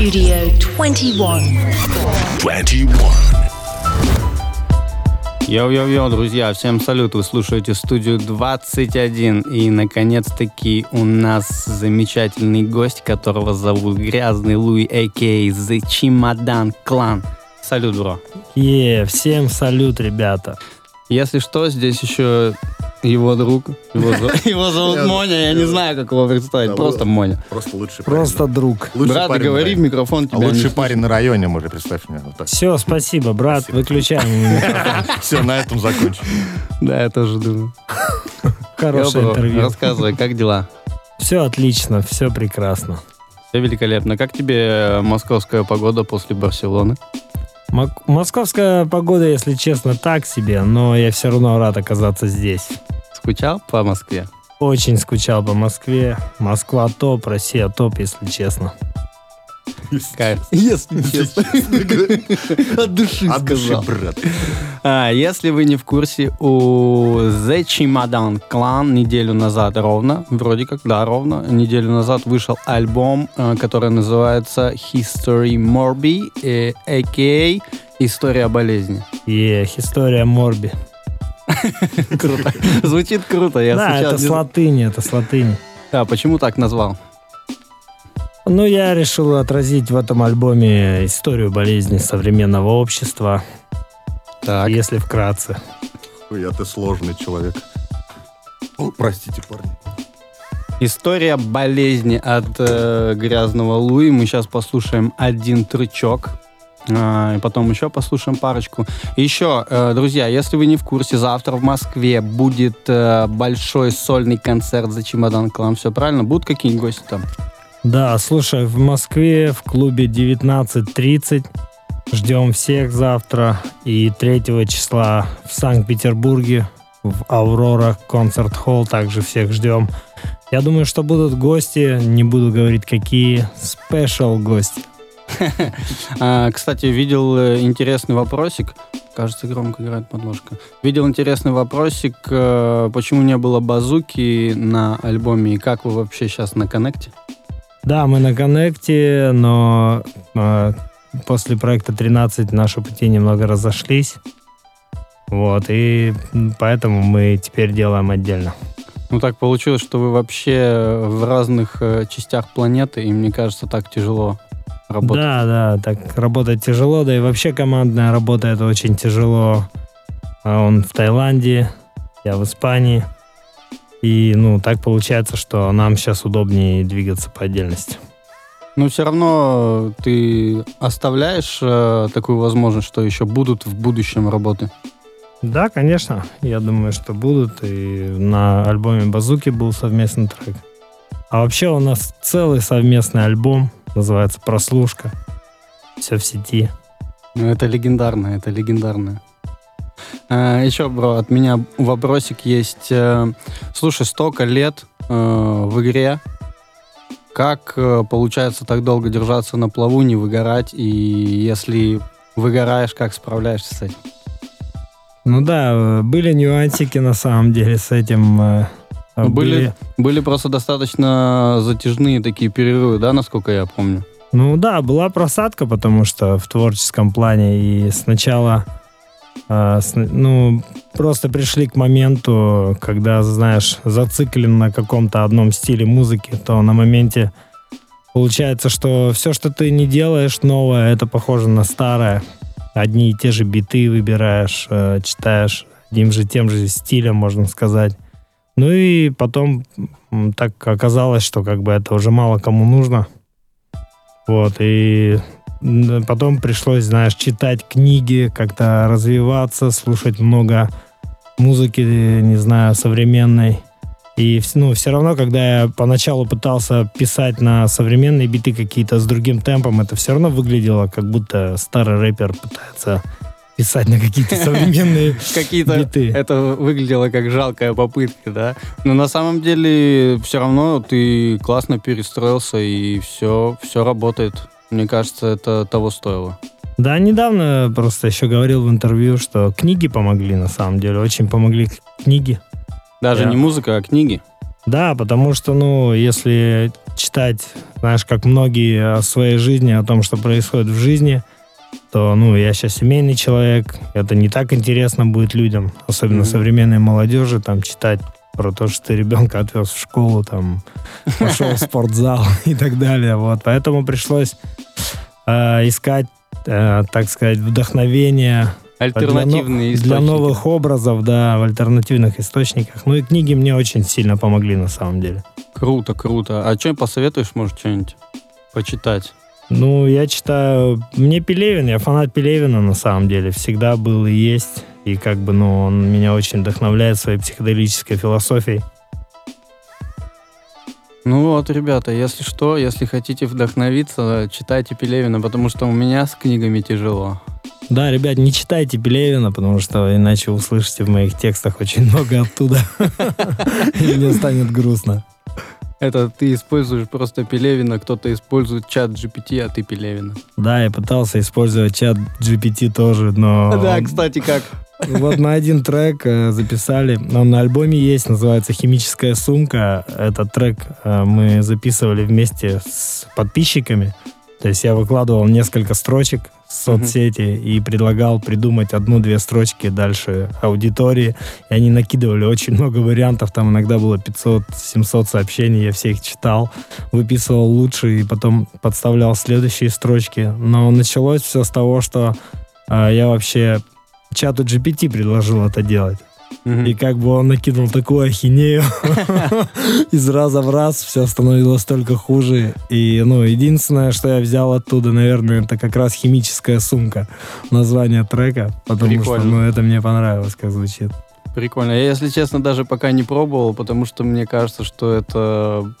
Studio 21. 21. Йоу-йоу-йоу, друзья, всем салют, вы слушаете студию 21, и наконец-таки у нас замечательный гость, которого зовут Грязный Луи, a.k.a. The Chemodan Clan. Салют, бро. Yeah, всем салют, ребята. Если что, здесь еще его друг. Его, его зовут Моня, я не знаю, как его представить. Да, Просто вы- Моня. Просто лучший Просто друг. Лучший Брат, парень говори в микрофон, лучший парень на районе, может, представь мне. Все, спасибо, брат. Спасибо. Выключаем. микрофон. Все, на этом закончим. Да, я тоже думаю. Хорошее интервью. Рассказывай, как дела? Все отлично, все прекрасно. Все великолепно. Как тебе московская погода после Барселоны? Мок- Московская погода, если честно, так себе, но я все равно рад оказаться здесь. Скучал по Москве? Очень скучал по Москве. Москва топ, Россия топ, если честно. Кайф. Если честно. От души От души, брат. А, если вы не в курсе, у The Чемодан Clan неделю назад ровно, вроде как, да, ровно, неделю назад вышел альбом, э, который называется History Morbi, э, a.k.a. История болезни. И история Морби. Круто. Звучит круто. Я да, это не- с латыни, это с латыни. Да, почему так назвал? Ну, я решил отразить в этом альбоме историю болезни современного общества, Так. если вкратце. А ты сложный человек. О, простите, парни. История болезни от э, грязного Луи. Мы сейчас послушаем один трючок. А, и потом еще послушаем парочку. Еще, э, друзья, если вы не в курсе, завтра в Москве будет э, большой сольный концерт за чемодан клан. Все правильно? Будут какие-нибудь гости там? Да, слушай, в Москве в клубе 19.30 ждем всех завтра. И 3 числа в Санкт-Петербурге в Аврора концерт холл также всех ждем. Я думаю, что будут гости, не буду говорить какие, спешл гости. А, кстати, видел э, интересный вопросик. Кажется, громко играет подложка. Видел интересный вопросик, э, почему не было базуки на альбоме и как вы вообще сейчас на коннекте? Да, мы на коннекте, но э, после проекта 13 наши пути немного разошлись. Вот, и поэтому мы теперь делаем отдельно. Ну, так получилось, что вы вообще в разных частях планеты, и мне кажется, так тяжело работать. Да, да, так работать тяжело, да и вообще командная работа это очень тяжело. А Он в Таиланде, я в Испании. И, ну, так получается, что нам сейчас удобнее двигаться по отдельности. Но все равно ты оставляешь э, такую возможность, что еще будут в будущем работы. Да, конечно, я думаю, что будут. И на альбоме Базуки был совместный трек. А вообще у нас целый совместный альбом, называется «Прослушка». Все в сети. Ну, это легендарно, это легендарно. А, еще, бро, от меня вопросик есть. Э, Слушай, столько лет э, в игре. Как э, получается так долго держаться на плаву, не выгорать? И если выгораешь, как справляешься с этим? Ну да, были нюансики на самом деле с этим. Ну, были- были- Были просто достаточно затяжные такие перерывы, да, насколько я помню? Ну да, была просадка, потому что в творческом плане и сначала, э, с- ну, просто пришли к моменту, когда, знаешь, зациклен на каком-то одном стиле музыки, то на моменте получается, что все, что ты не делаешь новое, это похоже на старое. Одни и те же биты выбираешь, э, читаешь одним же тем же стилем, можно сказать. Ну и потом так оказалось, что как бы это уже мало кому нужно. Вот, и потом пришлось, знаешь, читать книги, как-то развиваться, слушать много музыки, не знаю, современной. И ну, все равно, когда я поначалу пытался писать на современные биты какие-то с другим темпом, это все равно выглядело, как будто старый рэпер пытается писать на какие-то современные Какие-то... биты. Это выглядело как жалкая попытка, да? Но на самом деле все равно ты классно перестроился, и все, все работает. Мне кажется, это того стоило. Да, недавно просто еще говорил в интервью, что книги помогли на самом деле, очень помогли книги. Даже Я- не музыка, а книги. Да, потому что, ну, если читать, знаешь, как многие о своей жизни, о том, что происходит в жизни, то, ну, я сейчас семейный человек, это не так интересно будет людям, особенно Мгм. современной молодежи, там, читать про то, что ты ребенка отвез в школу, там, пошел в спортзал и так далее, вот. Поэтому пришлось э, искать, э, так сказать, вдохновение Альтернативные для, для новых образов, да, в альтернативных источниках. Ну и книги мне очень сильно помогли на самом деле. Круто, круто. А что посоветуешь, может, что-нибудь почитать? Ну, я читаю... Мне Пелевин, я фанат Пелевина на самом деле. Всегда был и есть. И как бы, ну, он меня очень вдохновляет своей психоделической философией. Ну вот, ребята, если что, если хотите вдохновиться, читайте Пелевина, потому что у меня с книгами тяжело. Да, ребят, не читайте Пелевина, потому что иначе услышите в моих текстах очень много оттуда. И мне станет грустно. Это ты используешь просто Пелевина, кто-то использует чат GPT, а ты Пелевина. Да, я пытался использовать чат GPT тоже, но... Да, кстати, как. Вот мы один трек э, записали, он на альбоме есть, называется «Химическая сумка». Этот трек э, мы записывали вместе с подписчиками. То есть я выкладывал несколько строчек в соцсети и предлагал придумать одну-две строчки дальше аудитории. И они накидывали очень много вариантов, там иногда было 500-700 сообщений, я все их читал, выписывал лучшие и потом подставлял следующие строчки. Но началось все с того, что э, я вообще чату GPT предложил это делать. Мгм. И как бы он накинул такую ахинею. Из раза в раз все становилось только хуже. И, ну, единственное, что я взял оттуда, наверное, это как раз химическая сумка. Название трека. Потому что, Прикольно. ну, это мне понравилось, как звучит. Прикольно. Я, если честно, даже пока не пробовал, потому что мне кажется, что это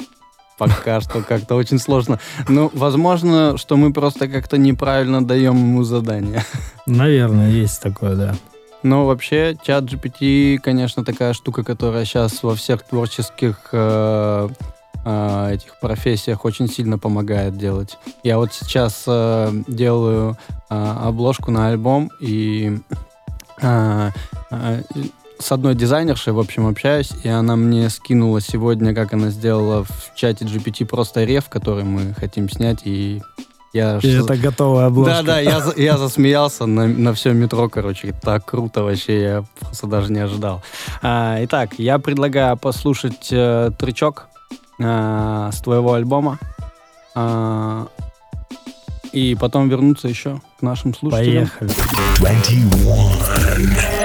пока что как-то очень сложно. Ну, возможно, что мы просто как-то неправильно даем ему задание. Наверное, есть такое, да. Но вообще, чат GPT, конечно, такая штука, которая сейчас во всех творческих э, э, этих профессиях очень сильно помогает делать. Я вот сейчас э, делаю э, обложку на альбом и э, э, с одной дизайнершей, в общем, общаюсь, и она мне скинула сегодня, как она сделала в чате GPT просто реф, который мы хотим снять, и я... И это готовая обложка. Да, да, я, я засмеялся на, на все метро, короче. Так круто вообще, я просто даже не ожидал. А, итак, я предлагаю послушать э, тречок э, с твоего альбома. А, и потом вернуться еще к нашим слушателям. Поехали. 21.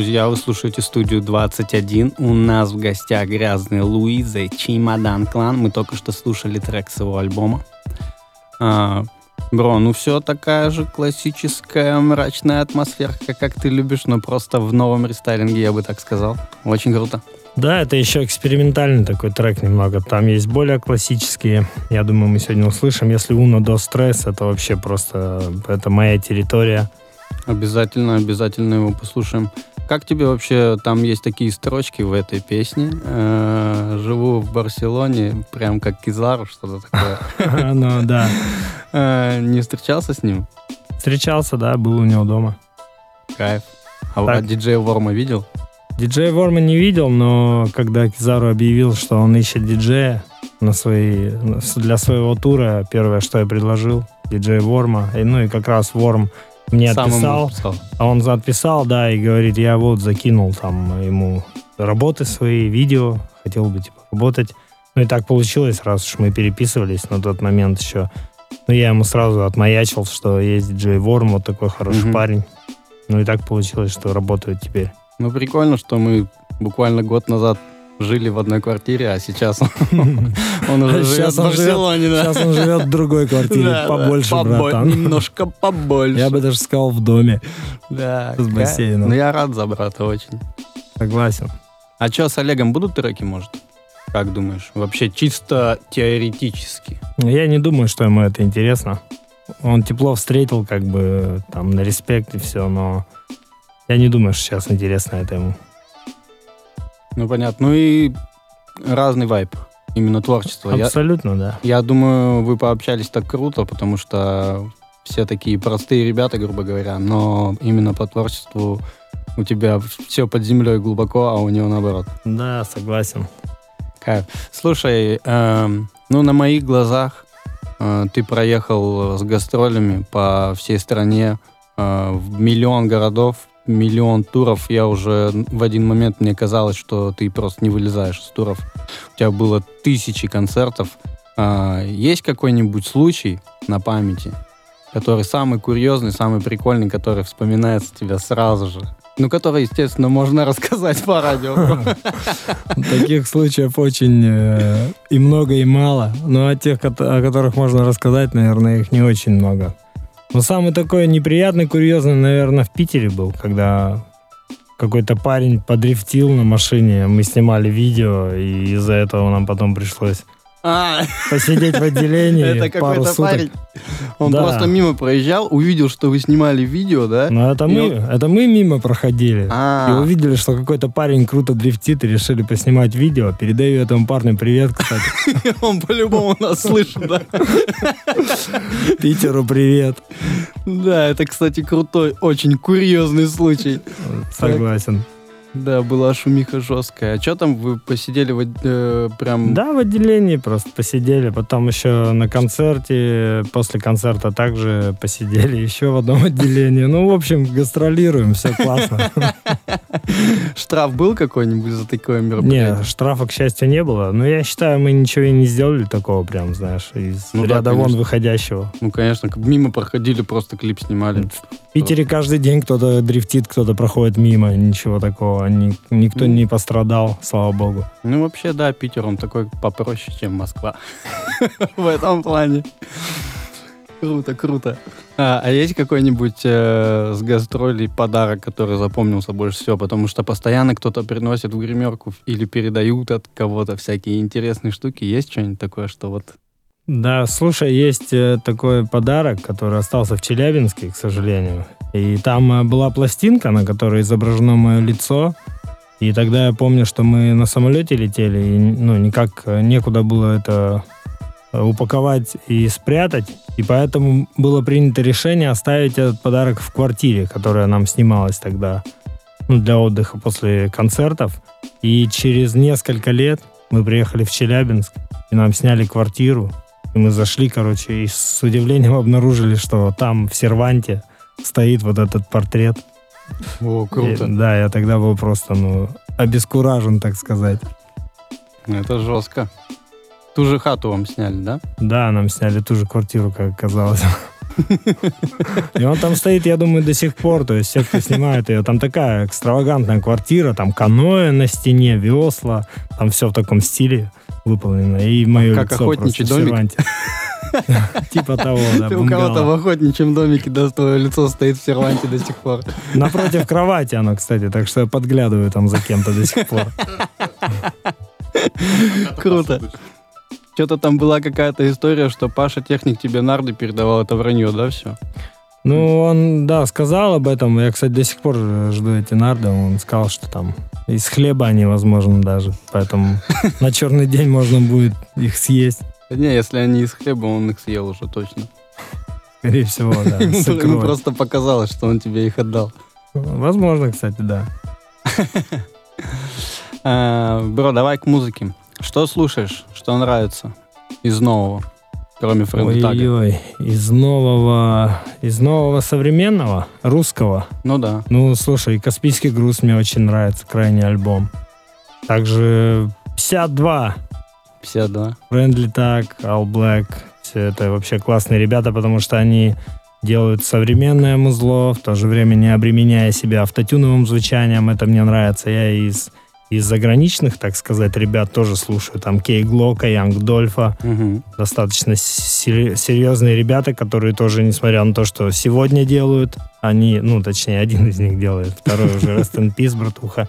Друзья, вы слушаете студию 21. У нас в гостях грязный Луиза и Чемодан Клан. Мы только что слушали трек с его альбома. А, бро, ну все такая же классическая мрачная атмосферка, как ты любишь, но просто в новом рестайлинге, я бы так сказал. Очень круто. Да, это еще экспериментальный такой трек немного. Там есть более классические. Я думаю, мы сегодня услышим. Если Уно до стресс, это вообще просто это моя территория. Обязательно, обязательно его послушаем. Как тебе вообще, там есть такие строчки в этой песне. Э, Живу в Барселоне, прям как Кизару, что-то такое. Ну да. Э, Не встречался с ним? Встречался, да, был у него дома. Кайф. А а диджея Ворма видел? Диджея Ворма не видел, но когда Кизару объявил, что он ищет диджея на свои, для своего тура, первое, что я предложил, диджей Ворма. Ну и как раз Ворм мне Сам отписал. А он отписал, да, и говорит, я вот закинул там ему работы свои, видео, хотел бы типа работать. Ну и так получилось, раз уж мы переписывались на тот момент еще. Ну я ему сразу отмаячил, что есть Джей Ворм, вот такой хороший Мгм. парень. Ну и так получилось, что работают теперь. Ну, прикольно, что мы буквально год назад жили в одной квартире, а сейчас он, уже А живет сейчас в он живет- Барселоне. Сейчас он живет в другой квартире, побольше, побо- братан. Немножко побольше. Я бы даже сказал в доме. Да, с бассейном. Ну, я рад за брата очень. Согласен. А что, с Олегом будут треки, может? Как думаешь? Вообще чисто теоретически. Я не думаю, что ему это интересно. Он тепло встретил, как бы, там, на респект и все, но я не думаю, что сейчас интересно это ему. Ну, понятно. Ну и разный вайб. Именно творчество. Я, Абсолютно, да. я думаю, вы пообщались так круто, потому что все такие простые ребята, грубо говоря, но именно по творчеству у тебя все под землей глубоко, а у него наоборот. Да, согласен. Кайф. Слушай, эм, ну на моих глазах э, ты проехал с гастролями по всей стране э, в миллион городов, миллион туров. Я уже в один момент мне казалось, что ты просто не вылезаешь из туров. У тебя было тысячи концертов. А, есть какой-нибудь случай на памяти, который самый курьезный, самый прикольный, который вспоминается тебе сразу же? Ну, который, естественно, можно рассказать по радио. Таких случаев очень э, и много, и мало. Но о тех, кото- о которых можно рассказать, наверное, их не очень много. Но самый такой неприятный, курьезный, наверное, в Питере был, когда какой-то парень подрифтил на машине, мы снимали видео, и из-за этого нам потом пришлось А, посидеть в отделении Это пару какой-то суток. парень. Он Да. просто мимо проезжал, увидел, что вы снимали видео, да? Но это И мы, он- это мы мимо проходили. А. И увидели, что какой-то парень круто дрифтит, и решили поснимать видео. Передаю этому парню привет, кстати. Он по-любому нас слышит, да? Питеру привет. Да, это, кстати, крутой, очень курьезный случай. Согласен. Да, была шумиха жесткая. А что там, вы посидели в, э, прям... Да, в отделении просто посидели. Потом еще на концерте, после концерта также посидели еще в одном отделении. Ну, в общем, гастролируем, все классно. Штраф был какой-нибудь за такое мероприятие? Не, штрафа, к счастью, не было. Но я считаю, мы ничего и не сделали такого прям, знаешь, из Ну да, ряда вон конечно. выходящего. Ну, конечно, мимо проходили, просто клип снимали. В Питере каждый день кто-то дрифтит, кто-то проходит мимо, ничего такого. Ни- никто не пострадал, слава богу. Ну, вообще, да, Питер, он такой попроще, чем Москва. В этом плане. Круто, круто. А, а есть какой-нибудь э, с гастролей подарок, который запомнился больше всего? Потому что постоянно кто-то приносит в гримерку или передают от кого-то всякие интересные штуки. Есть что-нибудь такое, что вот... Да, слушай, есть э, такой подарок, который остался в Челябинске, к сожалению. И там э, была пластинка, на которой изображено мое лицо. И тогда я помню, что мы на самолете летели, и ну, никак э, некуда было это упаковать и спрятать. И поэтому было принято решение оставить этот подарок в квартире, которая нам снималась тогда ну, для отдыха после концертов. И через несколько лет мы приехали в Челябинск, и нам сняли квартиру. И мы зашли, короче, и с удивлением обнаружили, что там в серванте стоит вот этот портрет. О, И, да, я тогда был просто, ну, обескуражен, так сказать. Это жестко. Ту же хату вам сняли, да? Да, нам сняли ту же квартиру, как оказалось. И он там стоит, я думаю, до сих пор. То есть все, кто снимает ее, там такая экстравагантная квартира, там каноэ на стене, весла, там все в таком стиле выполнено. И мое Как лицо охотничий просто в домик? серванте. Типа того, да, Ты у кого-то в охотничьем домике, да, твое лицо стоит в серванте до сих пор. Напротив кровати оно, кстати, так что я подглядываю там за кем-то до сих пор. Круто. Что-то там была какая-то история, что Паша Техник тебе нарды передавал, это вранье, да, все? Ну, он, да, сказал об этом. Я, кстати, до сих пор жду эти нарды. Он сказал, что там из хлеба они возможно даже. Поэтому на черный день можно будет их съесть. Не, если они из хлеба, он их съел уже точно. Скорее всего, да. Ему икрой. ему просто показалось, что он тебе их отдал. Возможно, кстати, да. А, Бро, давай к музыке. Что слушаешь? Что нравится из нового? Кроме Фрэнда Тага. Ой-ой, из нового, из нового современного, русского. Ну да. Ну, слушай, «Каспийский груз» мне очень нравится, крайний альбом. Также 52, 52. Friendly Tag, All Black. Все это вообще классные ребята, потому что они делают современное музло, в то же время не обременяя себя автотюновым звучанием. Это мне нравится. Я из, из заграничных, так сказать, ребят тоже слушаю. Там Кей Глока, Янг Дольфа. Мгм. Достаточно серьезные ребята, которые тоже, несмотря на то, что сегодня делают, они, ну, точнее, один из них делает, второй уже Rest in Peace, братуха.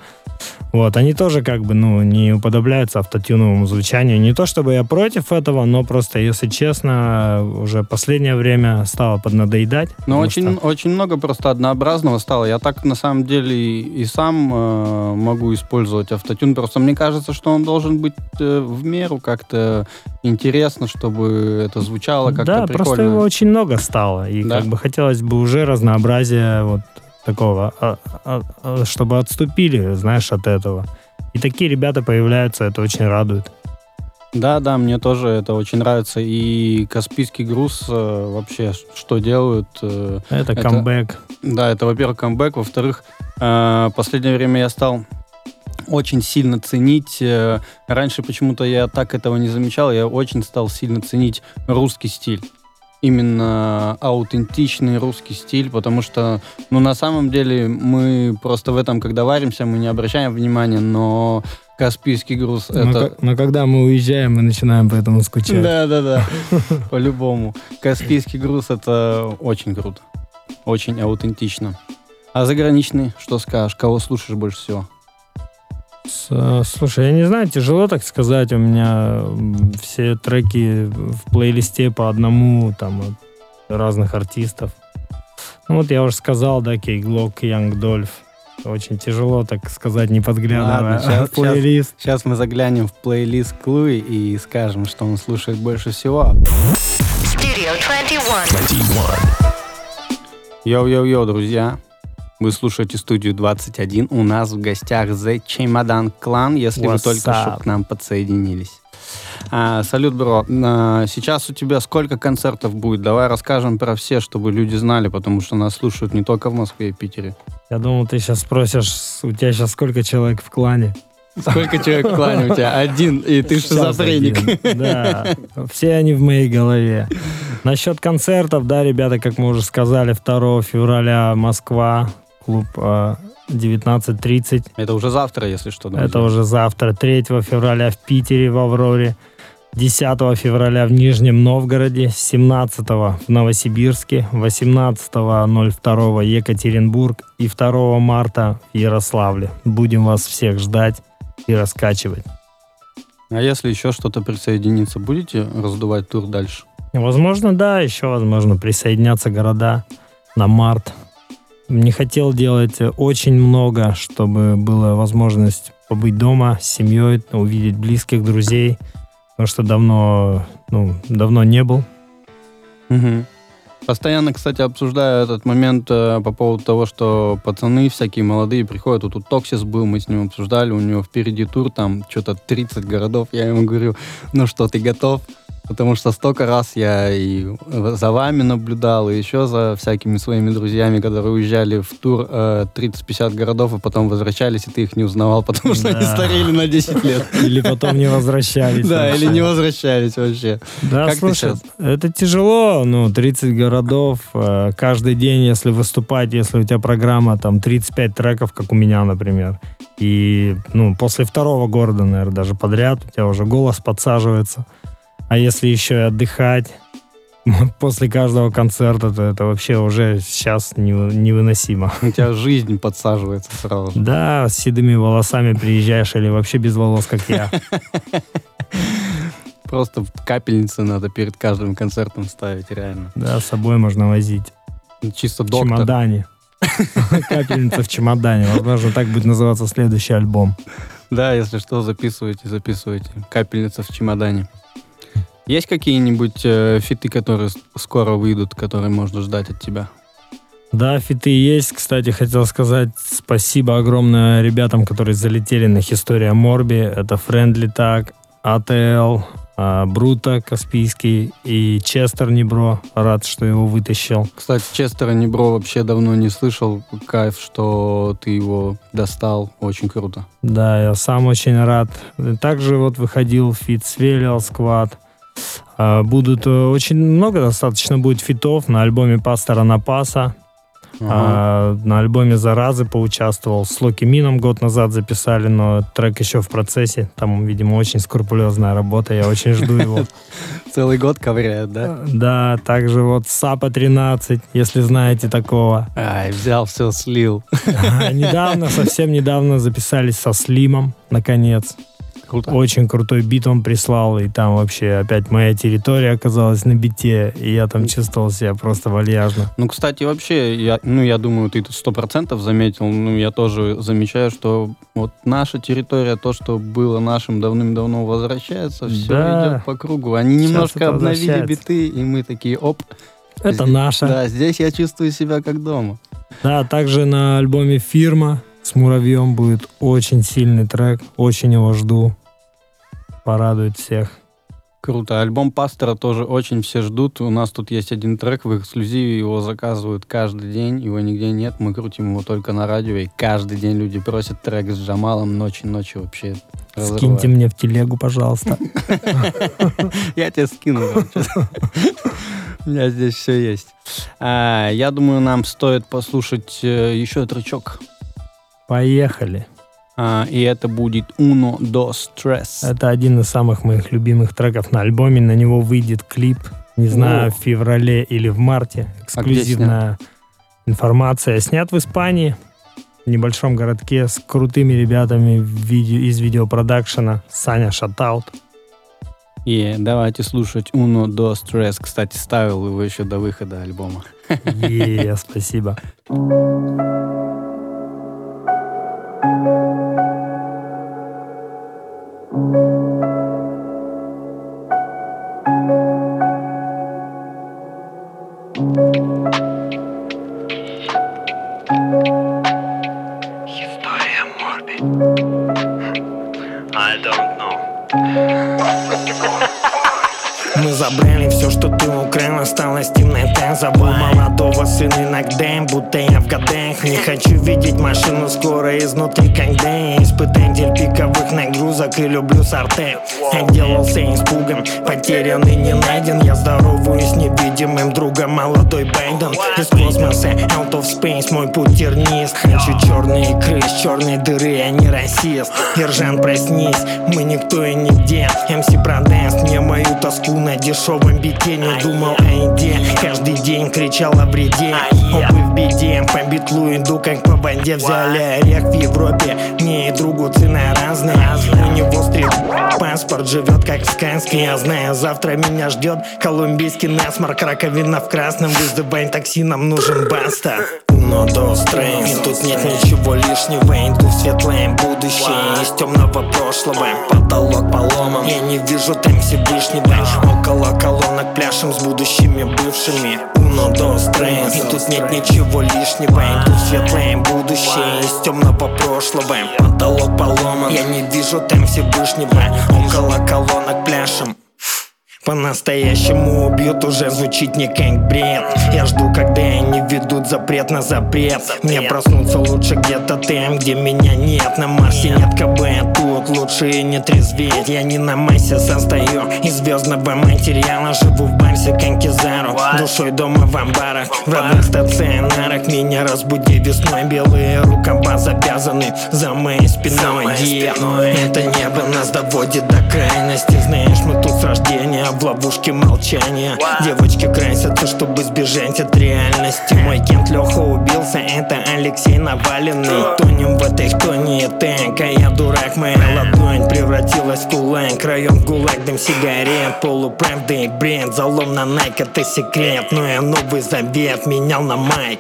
Вот, они тоже как бы, ну, не уподобляются автотюновому звучанию. Не то чтобы я против этого, но просто, если честно, уже последнее время стало поднадоедать. Ну, очень, что- очень много просто однообразного стало. Я так, на самом деле, и, и сам э, могу использовать автотюн. Просто мне кажется, что он должен быть э, в меру как-то интересно, чтобы это звучало как-то Да, прикольно. просто его очень много стало. И Да. как бы хотелось бы уже разнообразия вот такого, а- а- а, чтобы отступили, знаешь, от этого. И такие ребята появляются, это очень радует. Да, да, мне тоже это очень нравится. И Каспийский груз э, вообще что делают? э, Это, Это- камбэк. Да, это, во-первых, камбэк. Во-вторых, э, последнее время я стал очень сильно ценить. э, раньше почему-то я так этого не замечал. Я очень стал сильно ценить русский стиль. Именно аутентичный русский стиль, потому что, ну, на самом деле, мы просто в этом, когда варимся, мы не обращаем внимания, но Каспийский груз Но, это... но когда мы уезжаем, мы начинаем по этому скучать. Да, да, да. По-любому. Каспийский груз это очень круто. Очень аутентично. А заграничный, что скажешь? Кого слушаешь больше всего? Э, Слушай, я не знаю, тяжело так сказать. У меня все треки в плейлисте по одному, там, от разных артистов. Ну вот я уже сказал, да, Key Glock, Young Dolph. Очень тяжело, так сказать, не подглядывая Ладно, щас- в плейлист. Сейчас мы заглянем в плейлист к Луи и скажем, что он слушает больше всего. Studio 21. Йоу-йоу-йоу, друзья. Вы слушаете студию 21. У нас в гостях The Chemodan Clan, если вы What's только что к нам подсоединились. А, салют, бро. А, сейчас у тебя сколько концертов будет? Давай расскажем про все, чтобы люди знали, потому что нас слушают не только в Москве и Питере. Я думал, ты сейчас спросишь, у тебя сейчас сколько человек в клане? Сколько человек в клане у тебя? Один, и ты шизофреник. Да, все они в моей голове. Насчет концертов, да, ребята, как мы уже сказали, 2 февраля Москва, клуб э, 19.30. Это уже завтра, если что. друзья. Это уже завтра. 3 февраля в Питере, в Авроре. 10 февраля в Нижнем Новгороде, 17 в Новосибирске, 18.02 Екатеринбург и 2 марта в Ярославле. Будем вас всех ждать и раскачивать. А если еще что-то присоединиться, будете раздувать тур дальше? Возможно, да, еще возможно присоединятся города на март. Не хотел делать очень много, чтобы была возможность побыть дома с семьей, увидеть близких, друзей, потому что давно, ну, давно не был. Мгм. Постоянно, кстати, обсуждаю этот момент э, по поводу того, что пацаны всякие молодые приходят. Вот тут Токсис был, мы с ним обсуждали, у него впереди тур, там что-то 30 городов. Я ему говорю, ну что, ты готов? Потому что столько раз я и за вами наблюдал, и еще за всякими своими друзьями, которые уезжали в тур э, 30-50 городов, и потом возвращались, и ты их не узнавал, потому что они Да. старели на 10 лет. Или потом не возвращались. Да, или не возвращались вообще. Да, Как слушай, это тяжело, ну, 30 городов, э, каждый день, если выступать, если у тебя программа, там, 35 треков, как у меня, например, и, ну, после второго города, наверное, даже подряд, у тебя уже голос подсаживается, а если еще и отдыхать после каждого концерта, то это вообще уже сейчас невыносимо. У тебя жизнь подсаживается сразу же. Да, с седыми волосами приезжаешь или вообще без волос, как я. Просто капельницы надо перед каждым концертом ставить, реально. Да, с собой можно возить. Чисто В доктор. чемодане. Капельница в чемодане. Возможно, так будет называться следующий альбом. Да, если что, записывайте, записывайте. Капельница в чемодане. Есть какие-нибудь э, фиты, которые скоро выйдут, которые можно ждать от тебя? Да, фиты есть. Кстати, хотел сказать спасибо огромное ребятам, которые залетели на История Морби. Это Friendly Tag, АТЛ, Брута Каспийский и Честер Небро. Рад, что его вытащил. Кстати, Честера Небро вообще давно не слышал. Кайф, что ты его достал. Очень круто. Да, я сам очень рад. Также вот выходил фит с Velial Squad. А, Будут э, очень много достаточно будет фитов на альбоме Пастора Напаса. Ага. А, на альбоме «Заразы» поучаствовал. С Loqiemean ом год назад записали, но трек еще в процессе. Там, видимо, очень скрупулезная работа. Я очень жду его. Целый год ковыряют, да? Да, также вот Сапа 13, если знаете такого. Ай, взял, все слил. Недавно, совсем недавно записались со Слимом, наконец. Круто. Очень крутой бит он прислал, и там вообще опять моя территория оказалась на бите, и я там чувствовал себя просто вальяжно. Ну, кстати, вообще, я, ну, я думаю, ты сто процентов заметил, ну, я тоже замечаю, что вот наша территория, то, что было нашим давным-давно, возвращается, все Да. идет по кругу. Они Сейчас немножко обновили биты, и мы такие, оп. Это здесь- наше. Да, здесь я чувствую себя как дома. Да, также на альбоме «Фирма» с Муравьем будет очень сильный трек. Очень его жду. Порадует всех. Круто. Альбом Пастора тоже очень все ждут. У нас тут есть один трек, в эксклюзиве его заказывают каждый день, его нигде нет. Мы крутим его только на радио, и каждый день люди просят трек с Джамалом ночи ночью вообще. разрывает. Скиньте мне в телегу, пожалуйста. Я тебе скину. У меня здесь все есть. А, Я думаю, нам стоит послушать э, еще тречок. Поехали. А, И это будет Uno Dos Tres. Это один из самых моих любимых треков на альбоме. На него выйдет клип, не знаю, О. в феврале или в марте. Эксклюзивная информация. Снят в Испании, в небольшом городке с крутыми ребятами в видео, из видеопродакшена. Саня Шатаут. И давайте слушать Uno Dos Tres. Кстати, ставил его еще до выхода альбома. Е, спасибо. Space, мой путь тернист Хочу черные икры с черной дыры, а не расист. Ержан, проснись, мы никто и нигде. МС продаст мне мою тоску на дешевом бите Не думал о еде, каждый день кричал о вреде. Опы в беде, по битлу иду как по воде Взяли орех в Европе, мне и другу цена разная. У него стрит паспорт живет как в сказке. Я знаю, завтра меня ждет колумбийский насморк. Раковина в красном, вызывай такси, нам нужен баста но до стресс И тут нет ничего лишнего Иду в светлое будущее. Из темного прошлого Потолок поломан. Я не вижу там Всевышнего Около колонок пляшем с будущими бывшими. Уно до стресс И тут нет ничего лишнего Иду в светлое будущее. Из темного прошлого Потолок поломан. Я не вижу там Всевышнего Около колонок пляшем По-настоящему убьют уже звучит не как бред Я жду, когда они ведут запрет на запрет. Мне проснуться лучше где-то там, где меня нет. На Марсе нет. КБ, тут лучше и не трезветь. Я не на массе состою из звездного материала. Живу в Барсе, Канкизару, душой дома в амбарах. В родных стационарах меня разбуди весной. Белые рукава завязаны за моей спиной. yeah. Это небо нас доводит до крайности. Знаешь, мы тут с рождения в ловушке молчания. Девочки красятся, чтобы сбежать от реальности. Мой кент Леха убился, это Алексей Наваленный Тонем в этой тоне так, а я дурак Моя ладонь превратилась в кулак. Краем гулаг, дым сигарет. Полуправда и бред, залом на Nike это секрет. Но я новый завет менял на майк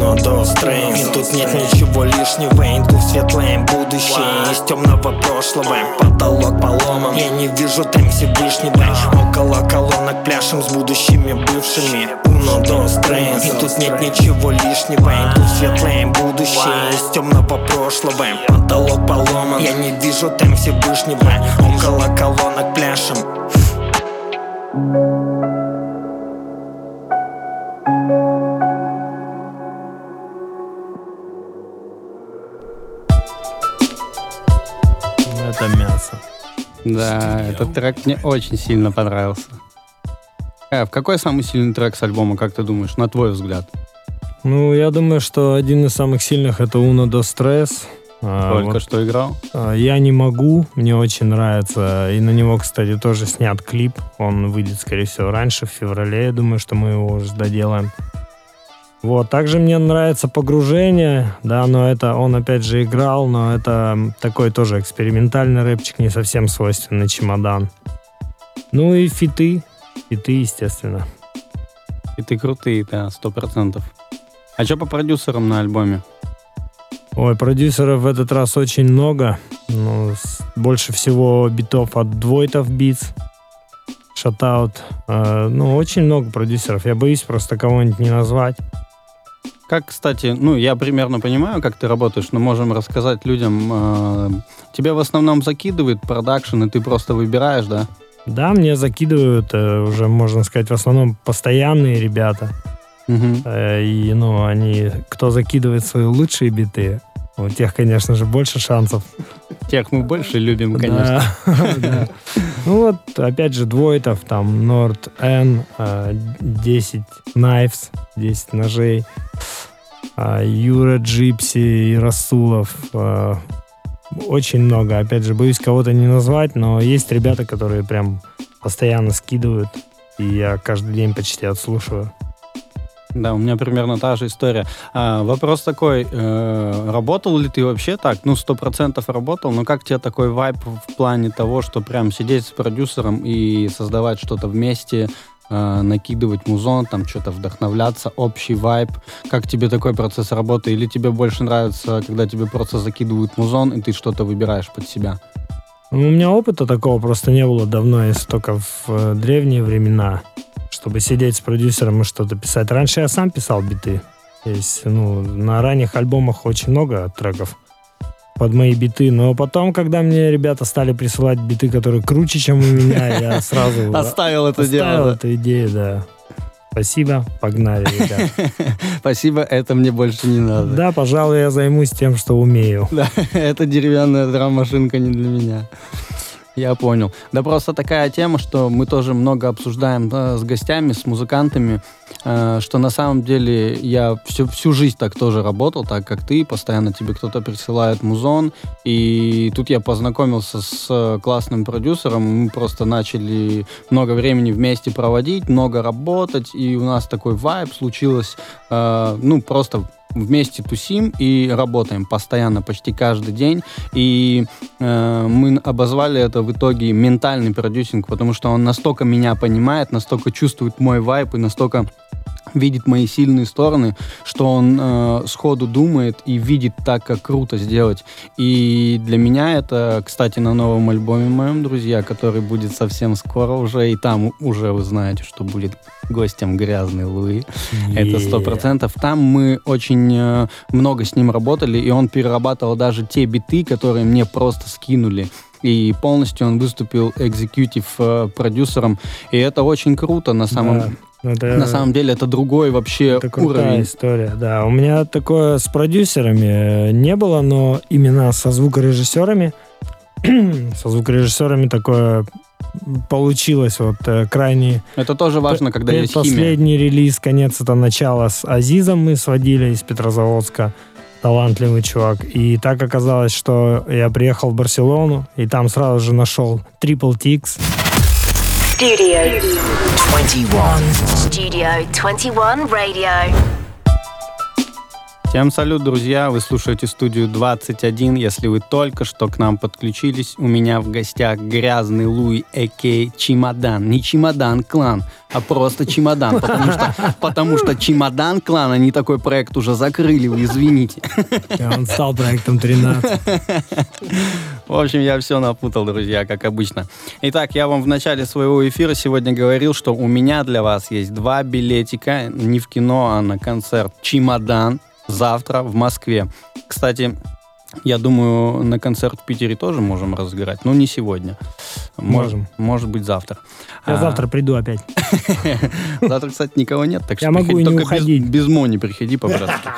но до стресс И тут нет ничего лишнего Иду в светлое будущее. Из темного прошлого Потолок поломан. Я не вижу там Всевышнего. Около колонок пляшем с будущими бывшими. Уно до стресс И тут нет ничего лишнего Иду в светлое будущее. Из темного прошлого Потолок поломан. Я не вижу там Всевышнего. Около колонок пляшем. Это Да, этот трек мне очень сильно понравился. Э, в какой самый сильный трек с альбома, как ты думаешь, на твой взгляд? Ну, я думаю, что один из самых сильных это Uno до Стресс. А, Только вот, что играл? а, Я не могу, мне очень нравится. И на него, кстати, тоже снят клип. Он выйдет, скорее всего, раньше, в феврале. Я думаю, что мы его уже доделаем. Вот, также мне нравится погружение, да, но это он опять же играл, но это такой тоже экспериментальный рэпчик, не совсем свойственный чемодан. Ну и фиты, фиты, естественно. И ты крутые, да, сто процентов. А что по продюсерам на альбоме? Ой, продюсеров в этот раз очень много. Ну, больше всего битов от Двойтов Beats. Шатаут. Э, ну, очень много продюсеров. Я боюсь просто кого-нибудь не назвать. Как, кстати, ну, я примерно понимаю, как ты работаешь, но можем рассказать людям. э, тебе в основном закидывает продакшн, и ты просто выбираешь, да? Да, мне закидывают э, уже, можно сказать, в основном постоянные ребята. Мгм. Э, и, ну, они, кто закидывает свои лучшие биты, у тех, конечно же, больше шансов. Тех мы больше любим, конечно. Ну вот, опять же, Двойтов, там, Nord N, э, 10 Knives, 10 ножей, а, Юра Джипси и Расулов. э, Очень много. Опять же, боюсь кого-то не назвать, но есть ребята, которые прям постоянно скидывают, и я каждый день почти отслушиваю. Да, у меня примерно та же история. А, вопрос такой, э, работал ли ты вообще так? Ну, сто процентов работал, но как тебе такой вайп в плане того, что прям сидеть с продюсером и создавать что-то вместе, э, накидывать музон, там что-то вдохновляться, общий вайп? Как тебе такой процесс работы? Или тебе больше нравится, когда тебе просто закидывают музон, и ты что-то выбираешь под себя? Ну, У меня опыта такого просто не было давно, если только в э, древние времена, чтобы сидеть с продюсером и что-то писать. Раньше я сам писал биты. Есть, ну, на ранних альбомах очень много треков под мои биты, но потом, когда мне ребята стали присылать биты, которые круче, чем у меня, я сразу Оставил это оставил дело. эту идею, да. Спасибо, погнали, ребят. Спасибо, это мне больше не надо. Да, пожалуй, я займусь тем, что умею. Да, эта деревянная драм-машинка не для меня. Я понял. Да просто такая тема, что мы тоже много обсуждаем да, с гостями, с музыкантами, э, что на самом деле я всю, всю жизнь так тоже работал, так как ты, постоянно тебе кто-то присылает музон, и тут я познакомился с э, классным продюсером, мы просто начали много времени вместе проводить, много работать, и у нас такой вайб случилось, э, ну, просто вместе тусим и работаем постоянно, почти каждый день. И э, мы обозвали это в итоге ментальный продюсинг, потому что он настолько меня понимает, настолько чувствует мой вайб и настолько видит мои сильные стороны, что он э, сходу думает и видит так, как круто сделать. И для меня это, кстати, на новом альбоме моем, друзья, который будет совсем скоро уже, и там уже вы знаете, что будет гостем грязный Луи. Это сто процентов. Там мы очень э, много с ним работали, и он перерабатывал даже те биты, которые мне просто скинули и полностью он выступил экзекьютив э, продюсером, и это очень круто на самом Да, это- на самом деле это другой вообще Это уровень. история, да. У меня такое с продюсерами э, не было, но именно со звукорежиссерами, со звукорежиссерами такое получилось вот э, крайне... Это тоже важно, когда есть химия. Последний релиз, конец это начало с Азизом мы сводили из Петрозаводска. Талантливый чувак. И так оказалось, что я приехал в Барселону, и там сразу же нашел Triple Tix. Studio 21. Studio 21 Radio. Всем салют, друзья! Вы слушаете студию 21. Если вы только что к нам подключились, у меня в гостях грязный Луи, а.к.а. Чемодан. Не Чемодан Клан, а просто Чемодан, потому что, потому что Чемодан Клан, они такой проект уже закрыли, вы извините. Он стал проектом 13. В общем, я все напутал, друзья, как обычно. Итак, я вам в начале своего эфира сегодня говорил, что у меня для вас есть два билетика не в кино, а на концерт «Чемодан» завтра в Москве. Кстати, я думаю, на концерт в Питере тоже можем разыграть, но не сегодня. Мож- Можем. Может быть, завтра. Я А, завтра приду опять. Завтра, кстати, никого нет, так что могу только без- уходить. Без, мони приходи, по-братски.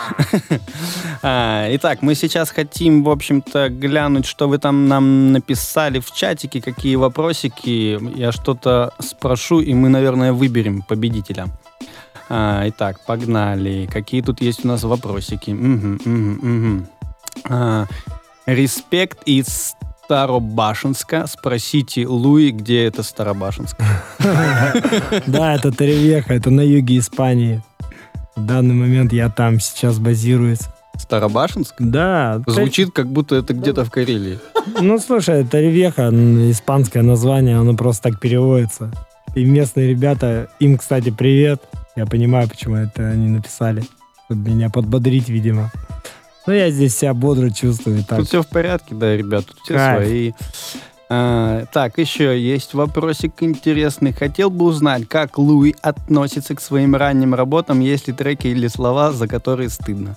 А, Итак, мы сейчас хотим, в общем-то, глянуть, что вы там нам написали в чатике, какие вопросики. Я что-то спрошу, и мы, наверное, выберем победителя. А, Итак, погнали. Какие тут есть у нас вопросики? Мгм, мгм, мгм. А, Респект из Старобашенска. Спросите Луи, где это Старобашенск. Да, это Теревеха, это на юге Испании. В данный момент я там сейчас базируюсь. Старобашенск? Да. Звучит, как будто это где-то в Карелии. Ну, слушай, Теревеха, испанское название, оно просто так переводится. И местные ребята, им, кстати, привет. Я понимаю, почему это они написали. Чтобы меня подбодрить, видимо. Ну, я здесь себя бодро чувствую. Так. Тут все в порядке, да, ребят, тут все Кайф. свои. А, так, еще есть вопросик интересный. Хотел бы узнать, как Луи относится к своим ранним работам, есть ли треки или слова, за которые стыдно.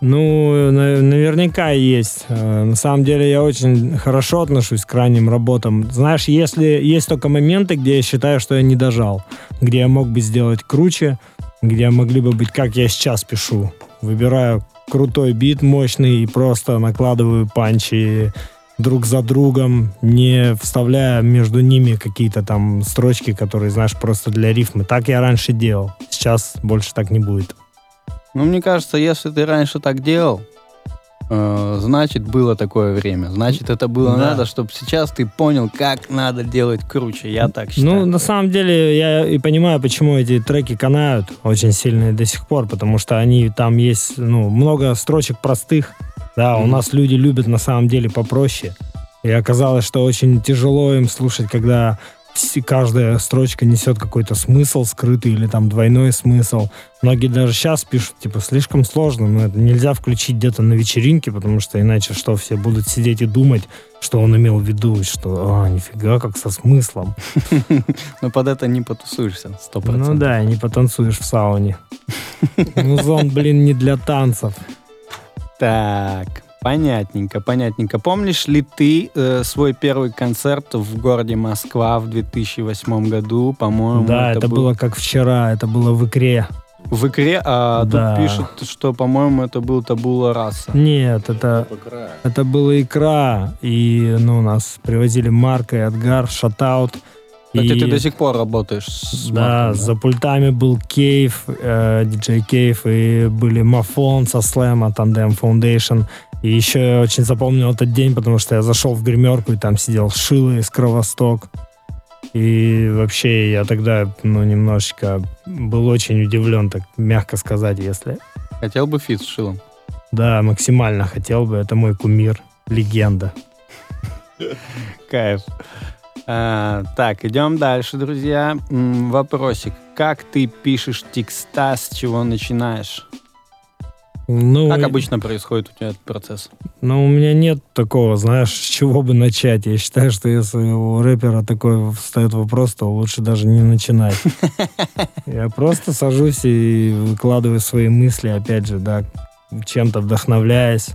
Ну, на- наверняка есть. Э, На самом деле я очень хорошо отношусь к ранним работам. Знаешь, если есть только моменты, где я считаю, что я не дожал, где я мог бы сделать круче, где могли бы быть, как я сейчас пишу. Выбираю крутой бит, мощный, и просто накладываю панчи друг за другом, не вставляя между ними какие-то там строчки, которые, знаешь, просто для рифмы. Так я раньше делал. Сейчас больше так не будет. Ну, мне кажется, если ты раньше так делал, э, значит, было такое время. Значит, это было Да. надо, чтобы сейчас ты понял, как надо делать круче. Я так считаю. Ну, на самом деле, я и понимаю, почему эти треки канают очень сильно до сих пор, потому что они там есть, ну, много строчек простых. Да, у Мгм. нас люди любят на самом деле попроще. И оказалось, что очень тяжело им слушать, когда каждая строчка несет какой-то смысл скрытый или там двойной смысл. Многие даже сейчас пишут, типа, слишком сложно, но это нельзя включить где-то на вечеринке, потому что иначе что, все будут сидеть и думать, что он имел в виду, что, а, нифига, как со смыслом. Но под это не потусуешься, сто процентов. Ну да, не потанцуешь в сауне. Музон, блин, не для танцев. Так, понятненько, понятненько. Помнишь ли ты э, свой первый концерт в городе Москва в 2008 году? По-моему, Да, это был было как вчера, это было в икре. в икре, а Да. тут пишут, что, по-моему, это был табула раса. Нет, это, это была икра, и ну, нас привозили Марка и Адгар, шатаут. Кстати, И- ты до сих пор работаешь с Да, Марком, за пультами был Кейв, э, диджей Кейв, и были Мафон со слэма, Тандем Foundation. И еще я очень запомнил этот день, потому что я зашел в гримерку, и там сидел Шило из Кровосток. И вообще я тогда, ну, немножечко был очень удивлен, так мягко сказать, если... Хотел бы фит с Шилом? Да, максимально хотел бы, это мой кумир, легенда. Кайф. А, так, идем дальше, друзья. Вопросик. как ты пишешь текста, с чего начинаешь? Ну, Как обычно происходит у тебя этот процесс? Ну, у меня нет такого, знаешь, с чего бы начать. Я считаю, что если у рэпера такой встает вопрос, то лучше даже не начинать. Я просто сажусь и выкладываю свои мысли, опять же, да, чем-то вдохновляясь.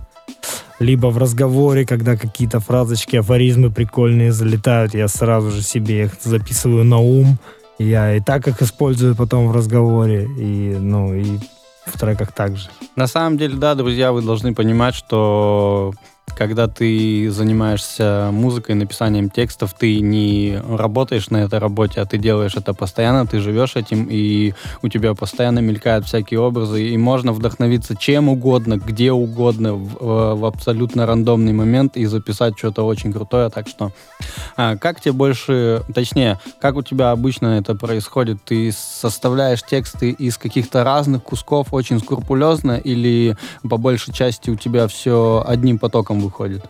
Либо в разговоре, когда какие-то фразочки, афоризмы прикольные залетают, я сразу же себе их записываю на ум. Я и так их использую потом в разговоре, и, ну, и в треках также. На самом деле, да, друзья, вы должны понимать, что когда ты занимаешься музыкой, написанием текстов, ты не работаешь на этой работе, а ты делаешь это постоянно, ты живешь этим, и у тебя постоянно мелькают всякие образы, и можно вдохновиться чем угодно, где угодно, в, в абсолютно рандомный момент и записать что-то очень крутое. Так что, а, как тебе больше, точнее, как у тебя обычно это происходит? Ты составляешь тексты из каких-то разных кусков очень скрупулезно, или по большей части у тебя все одним потоком выходит?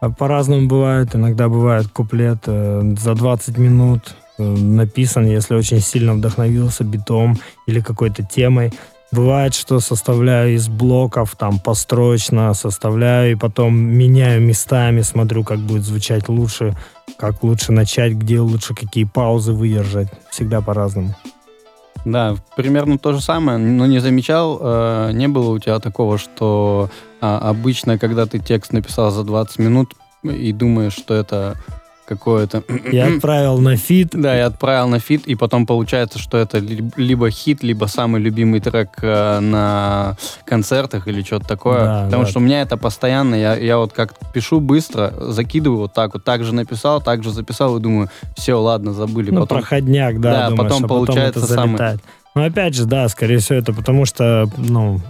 А По-разному бывает. Иногда бывает куплет э, за 20 минут э, написан, если очень сильно вдохновился битом или какой-то темой. Бывает, что составляю из блоков, там, построчно составляю, и потом меняю местами, смотрю, как будет звучать лучше, как лучше начать, где лучше какие паузы выдержать. Всегда по-разному. Да, примерно то же самое, но не замечал, э, не было у тебя такого, что а, обычно, когда ты текст написал за 20 минут и думаешь, что это какое-то... Я отправил на фит, Да, я отправил на фит, и потом получается, что это ли- либо хит, либо самый любимый трек э, на концертах или что-то такое. Да, Потому да. что у меня это постоянно, я, я вот как пишу быстро, закидываю вот так вот, так же написал, так же записал, и думаю, все, ладно, забыли. ну, Потом проходняк, да, Да, думаешь, потом а получается это самый- залетает. Ну, опять же, да, скорее всего, это потому что, ну,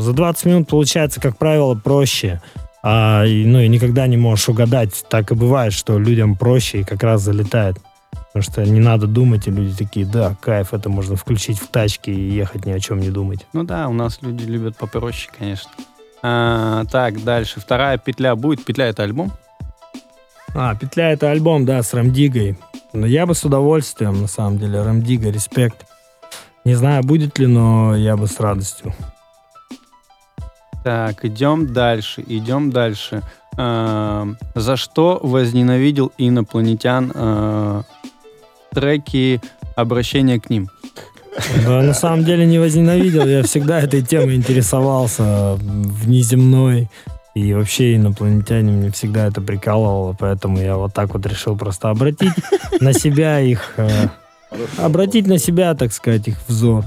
за 20 минут получается, как правило, проще. А, и, ну, и никогда не можешь угадать. Так и бывает, что людям проще и как раз залетает. Потому что не надо думать, и люди такие, да, кайф, это можно включить в тачке и ехать ни о чем не думать. Ну да, у нас люди любят попроще, конечно. А, так, дальше. Вторая петля будет. Петля это альбом? А, «Петля» — это альбом, да, с Рамдигой. Но я бы с удовольствием, на самом деле. Рамдига, респект. Не знаю, будет ли, но я бы с радостью. Так, идем дальше, идем дальше. А, за что возненавидел инопланетян а, треки обращения к ним? Да, на самом деле не возненавидел. Я всегда этой темой интересовался. Внеземной. И вообще инопланетяне мне всегда это прикалывало. Поэтому я вот так вот решил просто обратить на себя их... э, обратить на себя, так сказать, их взор.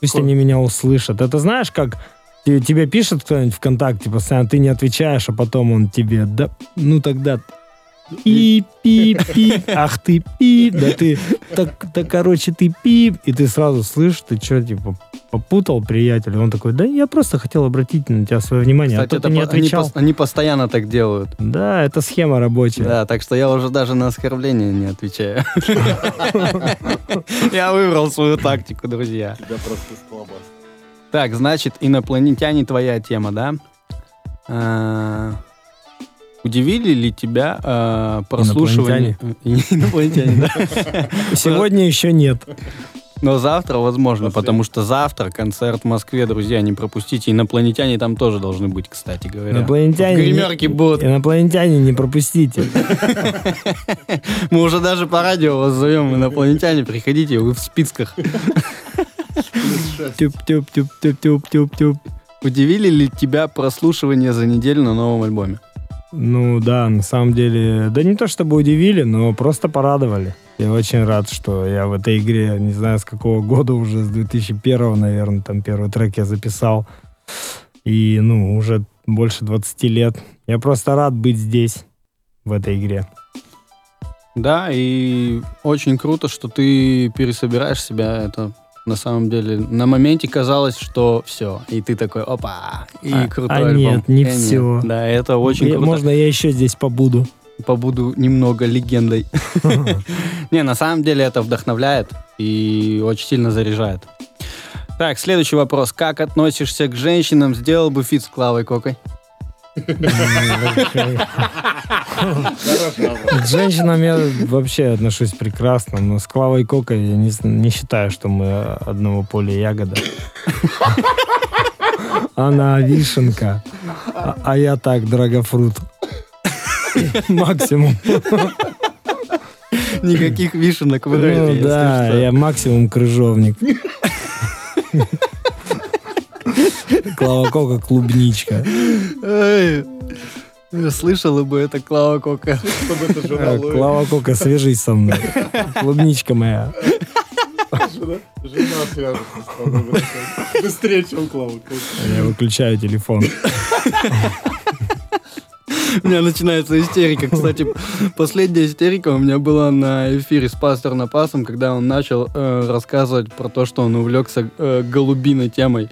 Пусть они меня услышат. Это знаешь, как те- тебе пишет кто-нибудь ВКонтакте постоянно, ты не отвечаешь, а потом он тебе, да, ну тогда пип, пип, пип, ах ты пип, да ты, так, да, короче, ты пип, и ты сразу слышишь, ты что, типа, попутал, приятель, он такой, да я просто хотел обратить на тебя свое внимание, а то ты не они, отвечал. пос- они постоянно так делают. Да, это схема рабочая. Да, так что я уже даже на оскорбление не отвечаю. Я выбрал свою тактику, друзья. Тебя просто сколобас. Так, значит, инопланетяне твоя тема, да? А, Удивили ли тебя а, прослушивание... Инопланетяне. Сегодня еще нет. Но завтра возможно, потому что завтра концерт в Москве, друзья, не пропустите. Инопланетяне там тоже должны быть, кстати говоря. Инопланетяне, В гримерке будут. инопланетяне не пропустите. Мы уже даже по радио вас зовем, инопланетяне, приходите, вы в списках. Тюп-тюп-тюп-тюп-тюп-тюп. Удивили ли тебя прослушивания за неделю на новом альбоме? Ну да, на самом деле, да не то чтобы удивили, но просто порадовали. Я очень рад, что я в этой игре, не знаю с какого года уже, с 2001, наверное, там первый трек я записал. И, ну, уже больше 20 лет. Я просто рад быть здесь, в этой игре. Да, и очень круто, что ты пересобираешь себя. Это на самом деле на моменте казалось, что все, и ты такой, опа, и А- крутой а альбом. нет, не Э, всё. Да, это очень Я- круто. Можно я еще здесь побуду? Побуду немного легендой. Не, на самом деле это вдохновляет и очень сильно заряжает. Так, следующий вопрос. Как относишься к женщинам? Сделал бы фит с Клавой Кокой? К женщинам я вообще отношусь прекрасно, но с Клавой Кокой я не, считаю, что мы одного поля ягода. Она вишенка, а, а я так, драгофрут. Максимум. Никаких вишенок в Ну да, я максимум крыжовник. Клава Кока клубничка. Эй, Слышала бы это Клава Кока. Э. Клава Кока, свяжись со мной. Клубничка моя. Жена жена свяжется с тобой. Быстрее, чем Клава. Я выключаю телефон. У меня начинается истерика. Кстати, последняя истерика у меня была на эфире с пастором Напасом, когда он начал э, рассказывать про то, что он увлекся э, голубиной темой.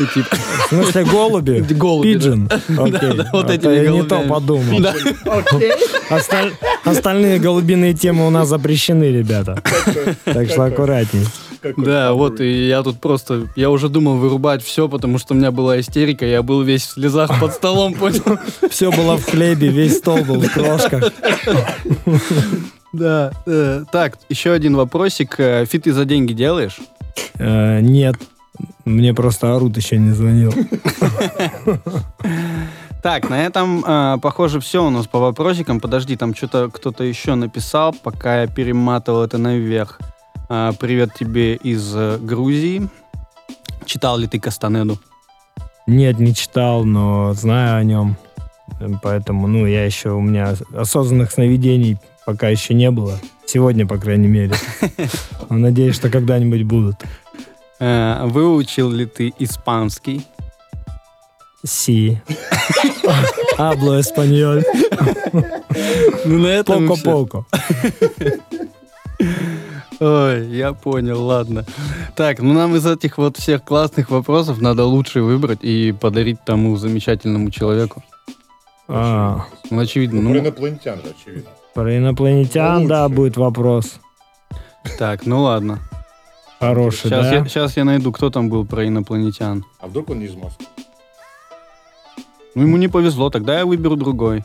И типа, В смысле голуби? Голуби, да. Пиджин? Да, вот А этими Я не то подумал. Да. Осталь- Остальные голубиные темы у нас запрещены, ребята. Так что аккуратней. Да, вот, и я тут просто, я уже думал вырубать все, потому что у меня была истерика, я был весь в слезах под столом, понял? Все было в хлебе, весь стол был в крошках. Да. э, Так, еще один вопросик. Э, Фиты за деньги делаешь? Э, Нет, мне просто Арут еще не звонил. Так, на этом, э, похоже, все у нас по вопросикам. Подожди, там что-то кто-то еще написал, пока я перематывал это наверх. Э, привет тебе из э, Грузии. Читал ли ты Кастанеду? Нет, не читал, но знаю о нем. Поэтому, ну, я еще, у меня осознанных сновидений пока еще не было. Сегодня, по крайней мере. Но Надеюсь, что когда-нибудь будут. Э, выучил ли ты испанский? Си. Абло эспаньоль. Ну, на этом. Поко-поко. Ой, я понял, ладно. Так, ну нам из этих вот всех классных вопросов надо лучший выбрать и подарить тому замечательному человеку. А, Ну, очевидно, Ну, про ну, инопланетян же, очевидно. Про инопланетян, да, будет вопрос. так, ну ладно. Хороший, Сейчас, да? я, сейчас я найду, кто там был про инопланетян. А вдруг он не из Москвы? Ну, ему не повезло, тогда я выберу другой.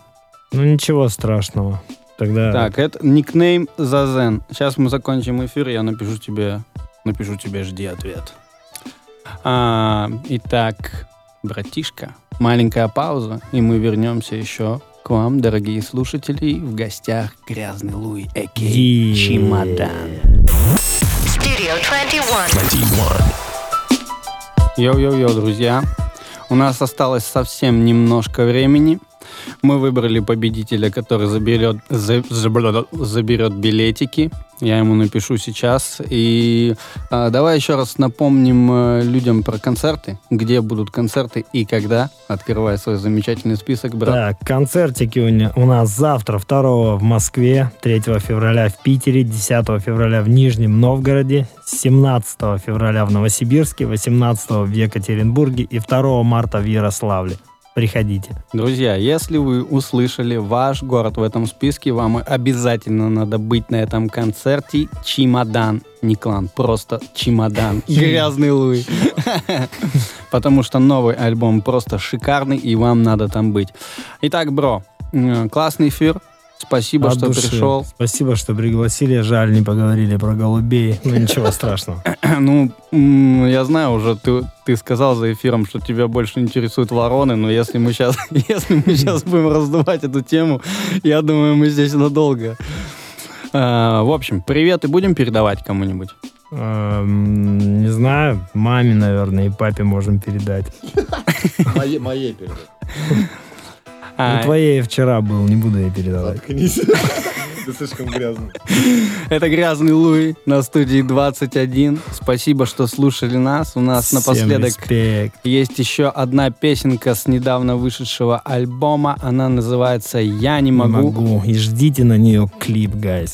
Ну, ничего страшного. Тогда... Так, это никнейм Зазен. Сейчас мы закончим эфир, я напишу тебе, напишу тебе, жди ответ. А, итак, братишка, маленькая пауза, и мы вернемся еще к вам, дорогие слушатели. В гостях Грязный Луи, а.к.а. Е- Чемодан. Studio 21. Йо-йо-йо, друзья. У нас осталось совсем немножко времени. Мы выбрали победителя, который заберет, за- заберет билетики. Я ему напишу сейчас. И а, давай еще раз напомним э, людям про концерты. Где будут концерты и когда. Открывай свой замечательный список, брат. Так, концертики у, у нас завтра 2 в Москве, 3 февраля в Питере, 10 февраля в Нижнем Новгороде, 17 февраля в Новосибирске, 18 в Екатеринбурге и 2 марта в Ярославле. Приходите. Друзья, если вы услышали ваш город в этом списке, вам обязательно надо быть на этом концерте «Чемодан». Не клан, просто «Чемодан». Грязный Луи. Потому что новый альбом просто шикарный, и вам надо там быть. Итак, бро, классный эфир. Спасибо, От что души. пришел. Спасибо, что пригласили. Жаль, не поговорили про голубей. Ну, ничего страшного. Ну, я знаю уже, ты, ты сказал за эфиром, что тебя больше интересуют вороны, но если мы сейчас, если мы сейчас будем раздувать эту тему, я думаю, мы здесь надолго. А, в общем, привет и будем передавать кому-нибудь. Эм, Не знаю, маме, наверное, и папе можем передать. Моей передать. А, Ну, твоей я вчера был, не буду ей передавать. Заткнись. Ты слишком грязный. Это Грязный Луи на студии 21. Спасибо, что слушали нас. У нас Всем напоследок респект. есть еще одна песенка с недавно вышедшего альбома. Она называется «Я не Не могу». могу. И ждите на нее клип, гайс.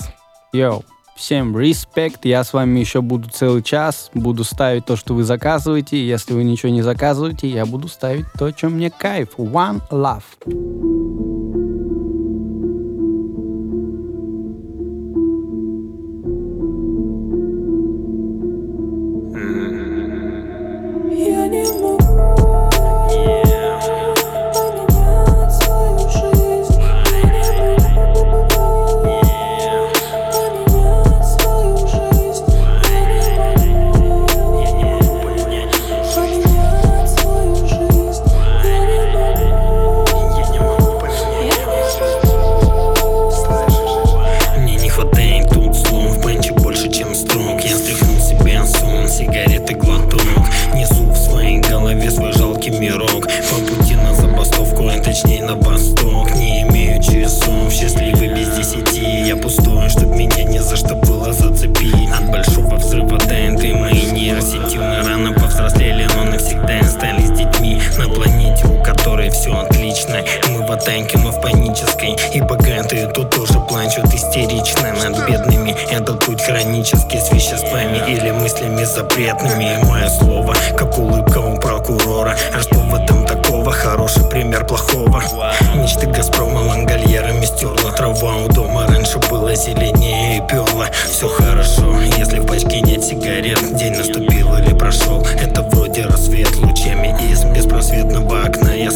Йоу, всем респект. Я с вами еще буду целый час. Буду ставить то, что вы заказываете. Если вы ничего не заказываете, я буду ставить то, что мне кайф. One love.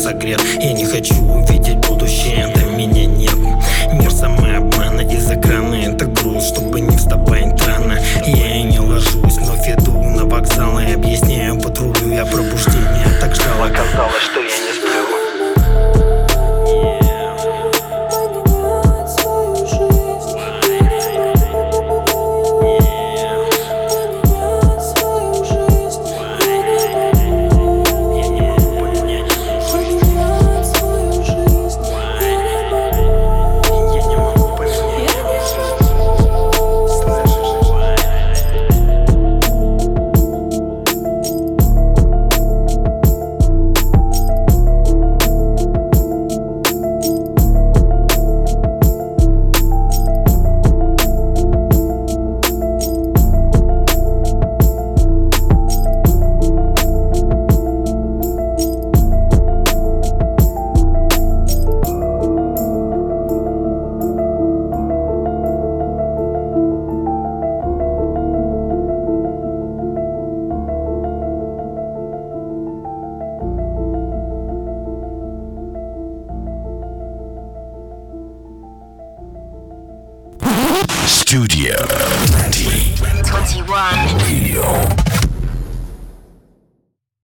Согрет, я не хочу увидеть